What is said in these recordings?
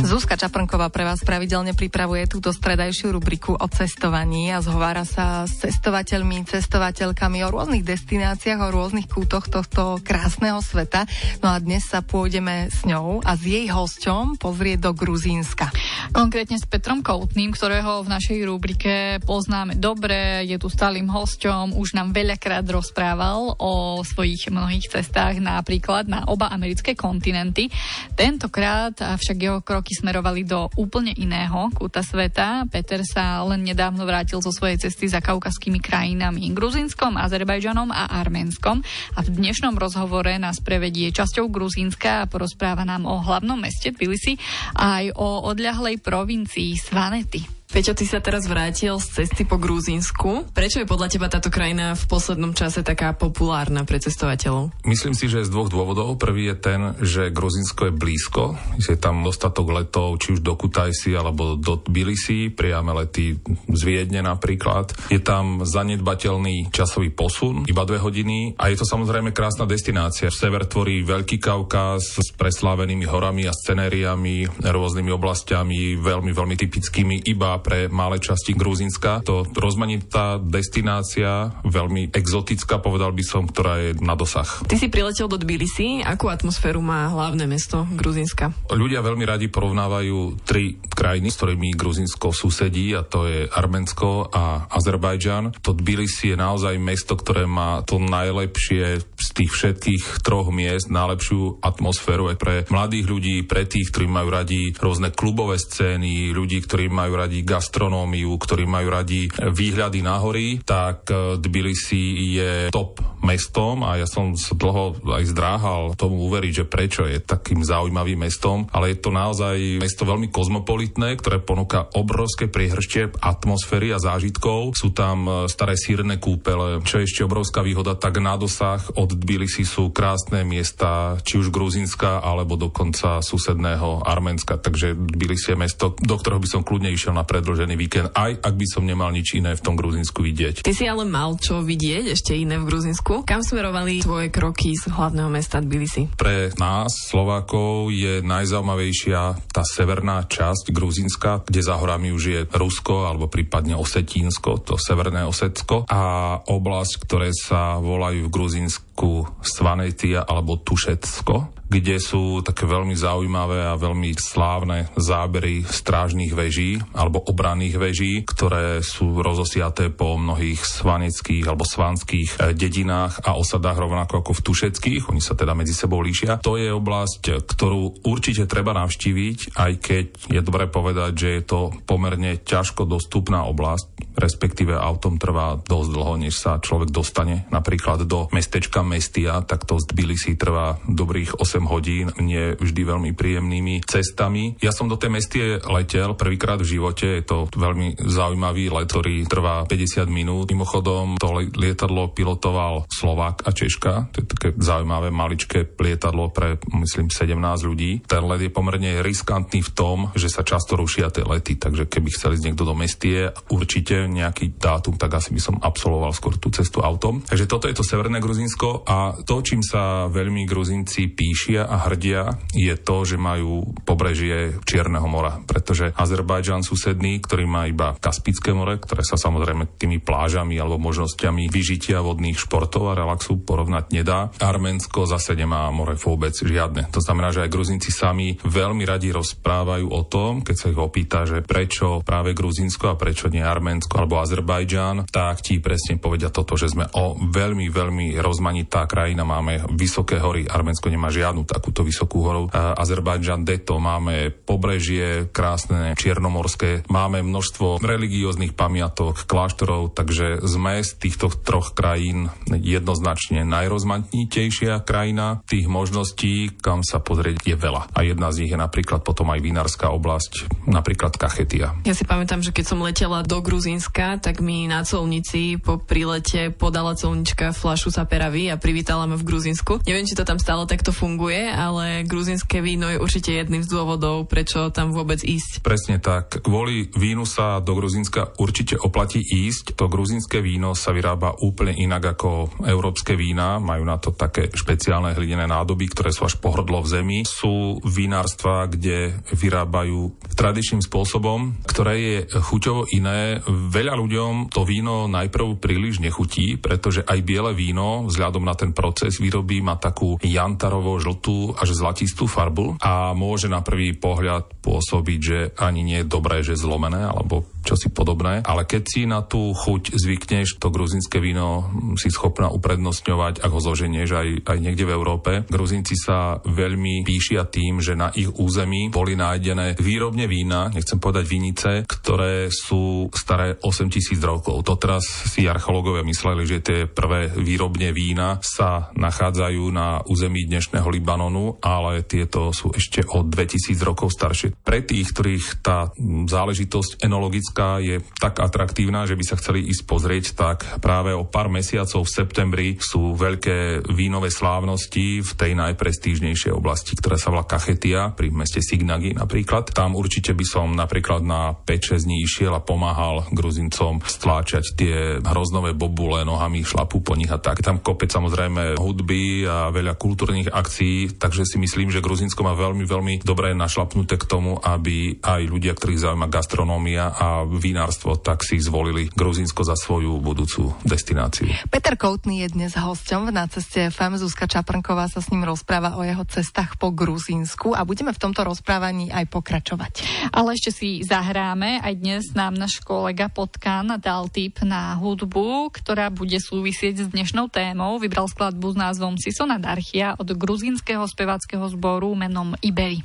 Zuzka Čaprnková pre vás pravidelne pripravuje túto stredajšiu rubriku o cestovaní a zhovára sa s cestovateľmi, cestovateľkami o rôznych destináciách, o rôznych kútoch tohto krásneho sveta. No a dnes sa pôjdeme s ňou a s jej hosťom pozrieť do Gruzínska. Konkrétne s Petrom Koutným, ktorého v našej rubrike poznáme dobre, je tu stálym hosťom, už nám veľakrát rozprával o svojich mnohých cestách napríklad na oba americké kontinenty. Tentokrát však jeho kroky roky smerovali do úplne iného kúta sveta. Peter sa len nedávno vrátil zo svojej cesty za kaukaskými krajinami Gruzinskom, Azerbajdžanom a Arménskom a v dnešnom rozhovore nás prevedie časťou Gruzínska a porozpráva nám o hlavnom meste Tbilisi aj o odľahlej provincii Svanety. Peťo, ty sa teraz vrátil z cesty po Gruzínsku. Prečo je podľa teba táto krajina v poslednom čase taká populárna pre cestovateľov? Myslím si, že z dvoch dôvodov. Prvý je ten, že Gruzínsko je blízko. Je tam dostatok letov, či už do Kutajsi alebo do Tbilisi, priame lety z Viedne napríklad. Je tam zanedbateľný časový posun, iba dve hodiny a je to samozrejme krásna destinácia. Sever tvorí Veľký Kaukaz s preslávenými horami a scenériami, rôznymi oblastiami, veľmi, veľmi typickými iba pre malé časti Gruzinska. To rozmanitá destinácia, veľmi exotická, povedal by som, ktorá je na dosah. Ty si priletel do Tbilisi. Akú atmosféru má hlavné mesto Gruzinska? Ľudia veľmi radi porovnávajú tri krajiny, s ktorými Gruzinsko susedí, a to je Arménsko a Azerbajdžan. To Tbilisi je naozaj mesto, ktoré má to najlepšie z tých všetkých troch miest, najlepšiu atmosféru aj pre mladých ľudí, pre tých, ktorí majú radi rôzne klubové scény, ľudí, ktorí majú radi gastronómiu, ktorí majú radi výhľady na hory, tak eh, Tbilisi je top mestom a ja som dlho aj zdráhal tomu uveriť, že prečo je takým zaujímavým mestom, ale je to naozaj mesto veľmi kozmopolitné, ktoré ponúka obrovské priehrštie atmosféry a zážitkov. Sú tam eh, staré sírne kúpele, čo je ešte obrovská výhoda, tak na dosah od Tbilisi sú krásne miesta, či už Gruzínska, alebo dokonca susedného Arménska. Takže Tbilisi je mesto, do ktorého by som kľudne išiel na pred predlžený víkend, aj ak by som nemal nič iné v tom Gruzínsku vidieť. Ty si ale mal čo vidieť ešte iné v Gruzínsku. Kam smerovali tvoje kroky z hlavného mesta Tbilisi? Pre nás, Slovákov, je najzaujímavejšia tá severná časť Gruzínska, kde za horami už je Rusko alebo prípadne Osetínsko, to severné Osetsko a oblasť, ktoré sa volajú v Gruzínsku Svanetia alebo Tušetsko kde sú také veľmi zaujímavé a veľmi slávne zábery strážnych veží alebo obranných veží, ktoré sú rozosiaté po mnohých svanických alebo svanských eh, dedinách a osadách rovnako ako v Tušeckých. Oni sa teda medzi sebou líšia. To je oblasť, ktorú určite treba navštíviť, aj keď je dobré povedať, že je to pomerne ťažko dostupná oblasť, respektíve autom trvá dosť dlho, než sa človek dostane napríklad do mestečka Mestia, tak to z Tbilisi trvá dobrých 8 8 hodín, nie vždy veľmi príjemnými cestami. Ja som do tej mestie letel prvýkrát v živote, je to veľmi zaujímavý let, ktorý trvá 50 minút. Mimochodom, to lietadlo pilotoval Slovák a Češka, to je také zaujímavé maličké lietadlo pre, myslím, 17 ľudí. Ten let je pomerne riskantný v tom, že sa často rušia tie lety, takže keby chceli ísť niekto do mestie, určite nejaký dátum, tak asi by som absolvoval skôr tú cestu autom. Takže toto je to Severné Gruzinsko a to, čím sa veľmi Gruzinci píši, tešia a hrdia, je to, že majú pobrežie Čierneho mora, pretože Azerbajdžan susedný, ktorý má iba Kaspické more, ktoré sa samozrejme tými plážami alebo možnosťami vyžitia vodných športov a relaxu porovnať nedá. Arménsko zase nemá more vôbec žiadne. To znamená, že aj Gruzinci sami veľmi radi rozprávajú o tom, keď sa ich opýta, že prečo práve Gruzinsko a prečo nie Arménsko alebo Azerbajdžan, tak ti presne povedia toto, že sme o veľmi, veľmi rozmanitá krajina, máme vysoké hory, Arménsko nemá žiadnu žiadnu takúto vysokú horu. Azerbajdžan Deto, máme pobrežie, krásne čiernomorské máme množstvo religióznych pamiatok, kláštorov, takže sme z týchto troch krajín jednoznačne najrozmanitejšia krajina. Tých možností, kam sa pozrieť, je veľa. A jedna z nich je napríklad potom aj vinárska oblasť, napríklad Kachetia. Ja si pamätám, že keď som letela do Gruzínska, tak mi na colnici po prilete podala colnička flašu saperavy a privítala ma v Gruzínsku. Neviem, či to tam stále takto funguje, ale gruzínske víno je určite jedným z dôvodov, prečo tam vôbec ísť. Presne tak. Kvôli vínu sa do Gruzínska určite oplatí ísť. To gruzínske víno sa vyrába úplne inak ako európske vína. Majú na to také špeciálne hlinené nádoby, ktoré sú až pohrdlo v zemi. Sú vinárstva, kde vyrábajú tradičným spôsobom, ktoré je chuťovo iné. Veľa ľuďom to víno najprv príliš nechutí, pretože aj biele víno vzhľadom na ten proces výroby má takú jantarovo žltú až zlatistú farbu a môže na prvý pohľad pôsobiť, že ani nie je dobré, že zlomené alebo čosi podobné, ale keď si na tú chuť zvykneš, to gruzinské víno si schopná uprednostňovať, ak ho zoženieš aj, aj niekde v Európe. Gruzinci sa veľmi píšia tým, že na ich území boli nájdené výrobne vína, nechcem povedať vinice, ktoré sú staré 8000 rokov. To teraz si archeológovia mysleli, že tie prvé výrobne vína sa nachádzajú na území dnešného Libanonu, ale tieto sú ešte o 2000 rokov staršie. Pre tých, ktorých tá záležitosť enologická je tak atraktívna, že by sa chceli ísť pozrieť, tak práve o pár mesiacov v septembri sú veľké vínové slávnosti v tej najprestížnejšej oblasti, ktorá sa volá Kachetia, pri meste Signagi napríklad. Tam určite by som napríklad na 5-6 dní išiel a pomáhal Gruzincom stláčať tie hroznové bobule nohami, šlapu po nich a tak. Tam kopec samozrejme hudby a veľa kultúrnych akcií, takže si myslím, že Gruzinsko má veľmi, veľmi dobré našlapnuté k tomu, aby aj ľudia, ktorých zaujíma gastronómia a vinárstvo, tak si zvolili Gruzinsko za svoju budúcu destináciu. Peter Koutný je dnes hosťom v Na ceste FM. Zuzka Čaprnková sa s ním rozpráva o jeho cestách po Gruzínsku a budeme v tomto rozprávaní aj pokračovať. Ale ešte si zahráme. Aj dnes nám náš kolega Potkan dal tip na hudbu, ktorá bude súvisieť s dnešnou témou. Vybral skladbu s názvom Sisona Darchia od gruzínskeho speváckého zboru menom Iberi.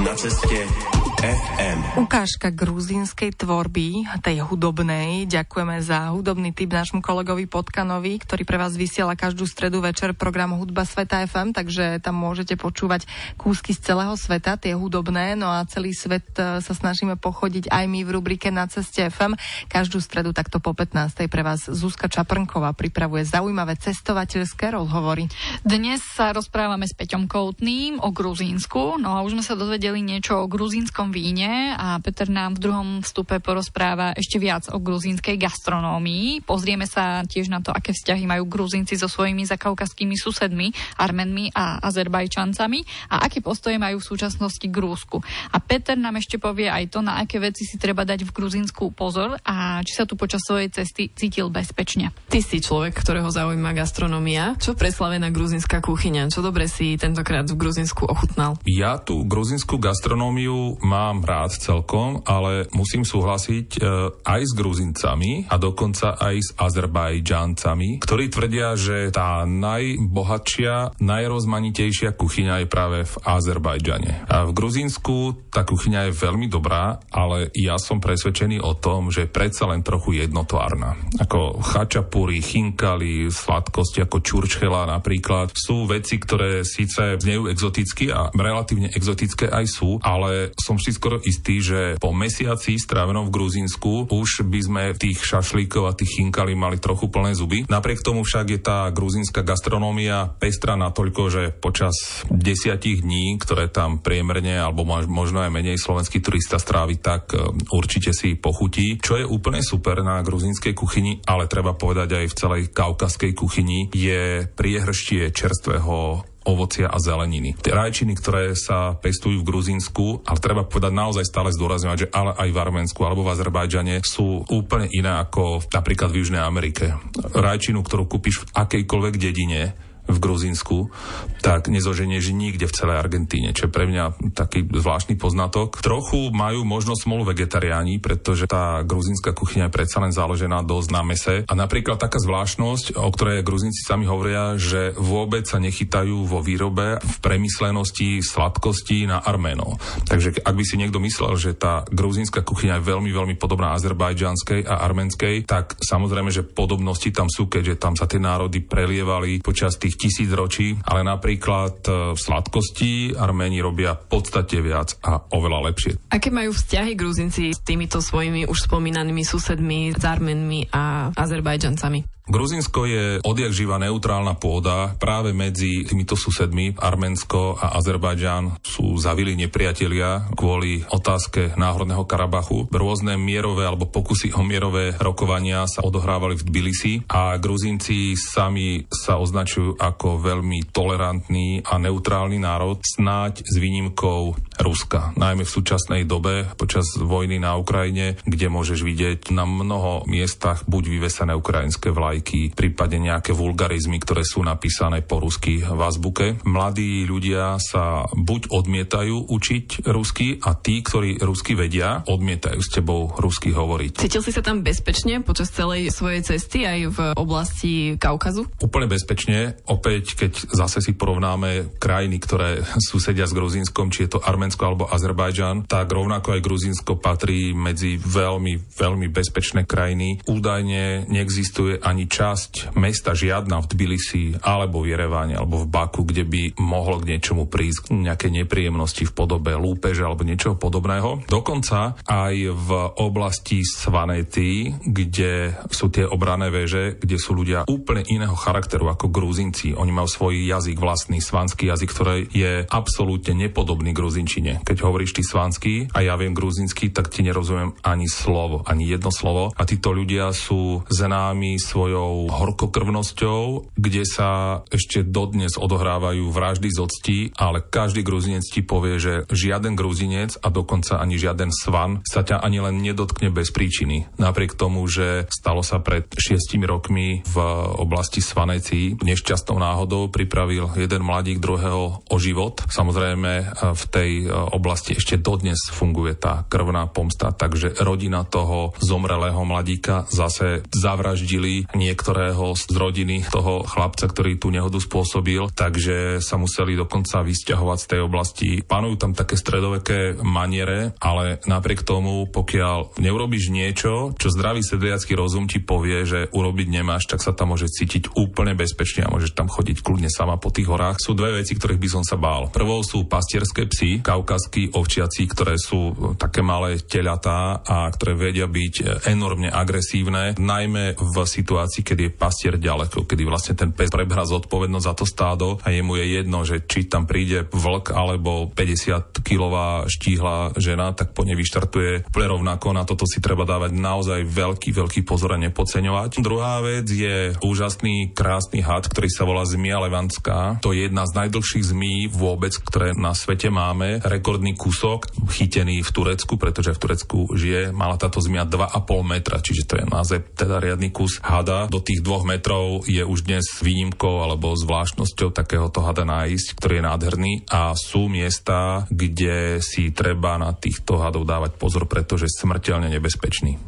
Na ceste FM. Ukážka gruzínskej tvorby, tej hudobnej. Ďakujeme za hudobný tip nášmu kolegovi Potkanovi, ktorý pre vás vysiela každú stredu večer program Hudba Sveta FM, takže tam môžete počúvať kúsky z celého sveta, tie hudobné, no a celý svet e, sa snažíme pochodiť aj my v rubrike Na ceste FM. Každú stredu takto po 15. pre vás Zuzka Čaprnková pripravuje zaujímavé cestovateľské rozhovory. Dnes sa rozprávame s Peťom Koutným o Gruzínsku, no a už sme sa dozvedeli niečo o gruzínskom víne a Peter nám v druhom vstupe porozpráva ešte viac o gruzínskej gastronómii. Pozrieme sa tiež na to, aké vzťahy majú Gruzínci so svojimi zakaukaskými susedmi, Armenmi a Azerbajčancami a aké postoje majú v súčasnosti k. A Peter nám ešte povie aj to, na aké veci si treba dať v Gruzínsku pozor a či sa tu počas svojej cesty cítil bezpečne. Ty si človek, ktorého zaujíma gastronomia. Čo preslavená gruzínska kuchyňa? Čo dobre si tentokrát v Gruzínsku ochutnal? Ja tú gruzínsku gastronómiu mám mám rád celkom, ale musím súhlasiť e, aj s Gruzincami a dokonca aj s Azerbajdžancami, ktorí tvrdia, že tá najbohatšia, najrozmanitejšia kuchyňa je práve v Azerbajdžane. A v Gruzínsku tá kuchyňa je veľmi dobrá, ale ja som presvedčený o tom, že predsa len trochu jednotvárna. Ako chačapuri, chinkali, sladkosti ako čurčchela napríklad sú veci, ktoré síce znejú exoticky a relatívne exotické aj sú, ale som si si skoro istý, že po mesiaci strávenom v Gruzínsku už by sme tých šašlíkov a tých chinkali mali trochu plné zuby. Napriek tomu však je tá gruzínska gastronómia pestrá natoľko, že počas desiatich dní, ktoré tam priemerne alebo možno aj menej slovenský turista strávi, tak e, určite si pochutí. Čo je úplne super na gruzínskej kuchyni, ale treba povedať aj v celej kaukaskej kuchyni, je priehrštie čerstvého ovocia a zeleniny. Tie rajčiny, ktoré sa pestujú v Gruzínsku, ale treba povedať naozaj stále zdôrazňovať, že ale aj v Arménsku alebo v Azerbajdžane sú úplne iné ako napríklad v Južnej Amerike. Rajčinu, ktorú kúpiš v akejkoľvek dedine, v Gruzínsku, tak nezoženieš nikde v celej Argentíne, čo je pre mňa taký zvláštny poznatok. Trochu majú možnosť smolu vegetariáni, pretože tá gruzínska kuchyňa je predsa len založená dosť na mese. A napríklad taká zvláštnosť, o ktorej Gruzínci sami hovoria, že vôbec sa nechytajú vo výrobe v premyslenosti sladkosti na Arménov. Takže ak by si niekto myslel, že tá gruzínska kuchyňa je veľmi, veľmi podobná azerbajdžanskej a arménskej, tak samozrejme, že podobnosti tam sú, keďže tam sa tie národy prelievali počas tých tisíc ročí, ale napríklad e, v sladkosti Arméni robia v podstate viac a oveľa lepšie. Aké majú vzťahy Gruzinci s týmito svojimi už spomínanými susedmi, s Arménmi a Azerbajdžancami? Gruzinsko je odjak živa neutrálna pôda. Práve medzi týmito susedmi Arménsko a Azerbajdžan sú zavili nepriatelia kvôli otázke náhodného Karabachu. Rôzne mierové alebo pokusy o mierové rokovania sa odohrávali v Tbilisi a Gruzinci sami sa označujú ako veľmi tolerantný a neutrálny národ, snáď s výnimkou Ruska. Najmä v súčasnej dobe počas vojny na Ukrajine, kde môžeš vidieť na mnoho miestach buď vyvesené ukrajinské vlajky, vlajky, prípadne nejaké vulgarizmy, ktoré sú napísané po rusky v azbuke. Mladí ľudia sa buď odmietajú učiť rusky a tí, ktorí rusky vedia, odmietajú s tebou rusky hovoriť. Cítil si sa tam bezpečne počas celej svojej cesty aj v oblasti Kaukazu? Úplne bezpečne. Opäť, keď zase si porovnáme krajiny, ktoré susedia s Gruzínskom, či je to Arménsko alebo Azerbajdžan, tak rovnako aj Gruzínsko patrí medzi veľmi, veľmi bezpečné krajiny. Údajne neexistuje ani časť mesta žiadna v Tbilisi alebo v Jereváne alebo v Baku, kde by mohlo k niečomu prísť nejaké nepríjemnosti v podobe lúpeže alebo niečoho podobného. Dokonca aj v oblasti Svanety, kde sú tie obrané veže, kde sú ľudia úplne iného charakteru ako Gruzinci. Oni majú svoj jazyk vlastný, svanský jazyk, ktorý je absolútne nepodobný Gruzinčine. Keď hovoríš ty svanský a ja viem gruzinsky, tak ti nerozumiem ani slovo, ani jedno slovo. A títo ľudia sú známi svojou svojou horkokrvnosťou, kde sa ešte dodnes odohrávajú vraždy z octi, ale každý gruzinec ti povie, že žiaden gruzinec a dokonca ani žiaden svan sa ťa ani len nedotkne bez príčiny. Napriek tomu, že stalo sa pred šiestimi rokmi v oblasti Svaneci nešťastnou náhodou pripravil jeden mladík druhého o život. Samozrejme v tej oblasti ešte dodnes funguje tá krvná pomsta, takže rodina toho zomrelého mladíka zase zavraždili niektorého z rodiny toho chlapca, ktorý tú nehodu spôsobil, takže sa museli dokonca vysťahovať z tej oblasti. Panujú tam také stredoveké maniere, ale napriek tomu, pokiaľ neurobiš niečo, čo zdravý sedliacký rozum ti povie, že urobiť nemáš, tak sa tam môže cítiť úplne bezpečne a môžeš tam chodiť kľudne sama po tých horách. Sú dve veci, ktorých by som sa bál. Prvou sú pastierské psy, kaukazskí ovčiaci, ktoré sú také malé teľatá a ktoré vedia byť enormne agresívne, najmä v situácii, situácii, kedy je pastier ďaleko, kedy vlastne ten pes prebrá zodpovednosť za to stádo a jemu je jedno, že či tam príde vlk alebo 50-kilová štíhla žena, tak po nej vyštartuje úplne rovnako. Na toto si treba dávať naozaj veľký, veľký pozor a nepodceňovať. Druhá vec je úžasný, krásny had, ktorý sa volá Zmia Levantská. To je jedna z najdlhších zmí vôbec, ktoré na svete máme. Rekordný kúsok, chytený v Turecku, pretože v Turecku žije, mala táto zmia 2,5 metra, čiže to je naozaj teda riadny kus hada do tých dvoch metrov je už dnes výnimkou alebo zvláštnosťou takéhoto hada nájsť, ktorý je nádherný a sú miesta, kde si treba na týchto hadov dávať pozor, pretože smrteľne nebezpečný.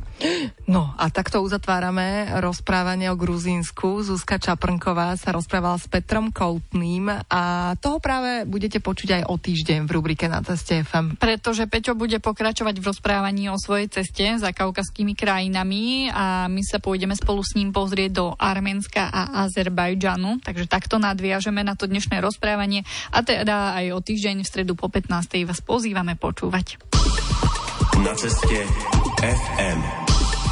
No a takto uzatvárame rozprávanie o Gruzínsku. Zuzka Čaprnková sa rozprávala s Petrom Koutným a toho práve budete počuť aj o týždeň v rubrike na ceste FM. Pretože Peťo bude pokračovať v rozprávaní o svojej ceste za kaukaskými krajinami a my sa pôjdeme spolu s ním pozrieť do Arménska a Azerbajdžanu. Takže takto nadviažeme na to dnešné rozprávanie a teda aj o týždeň v stredu po 15. vás pozývame počúvať. Na ceste FM.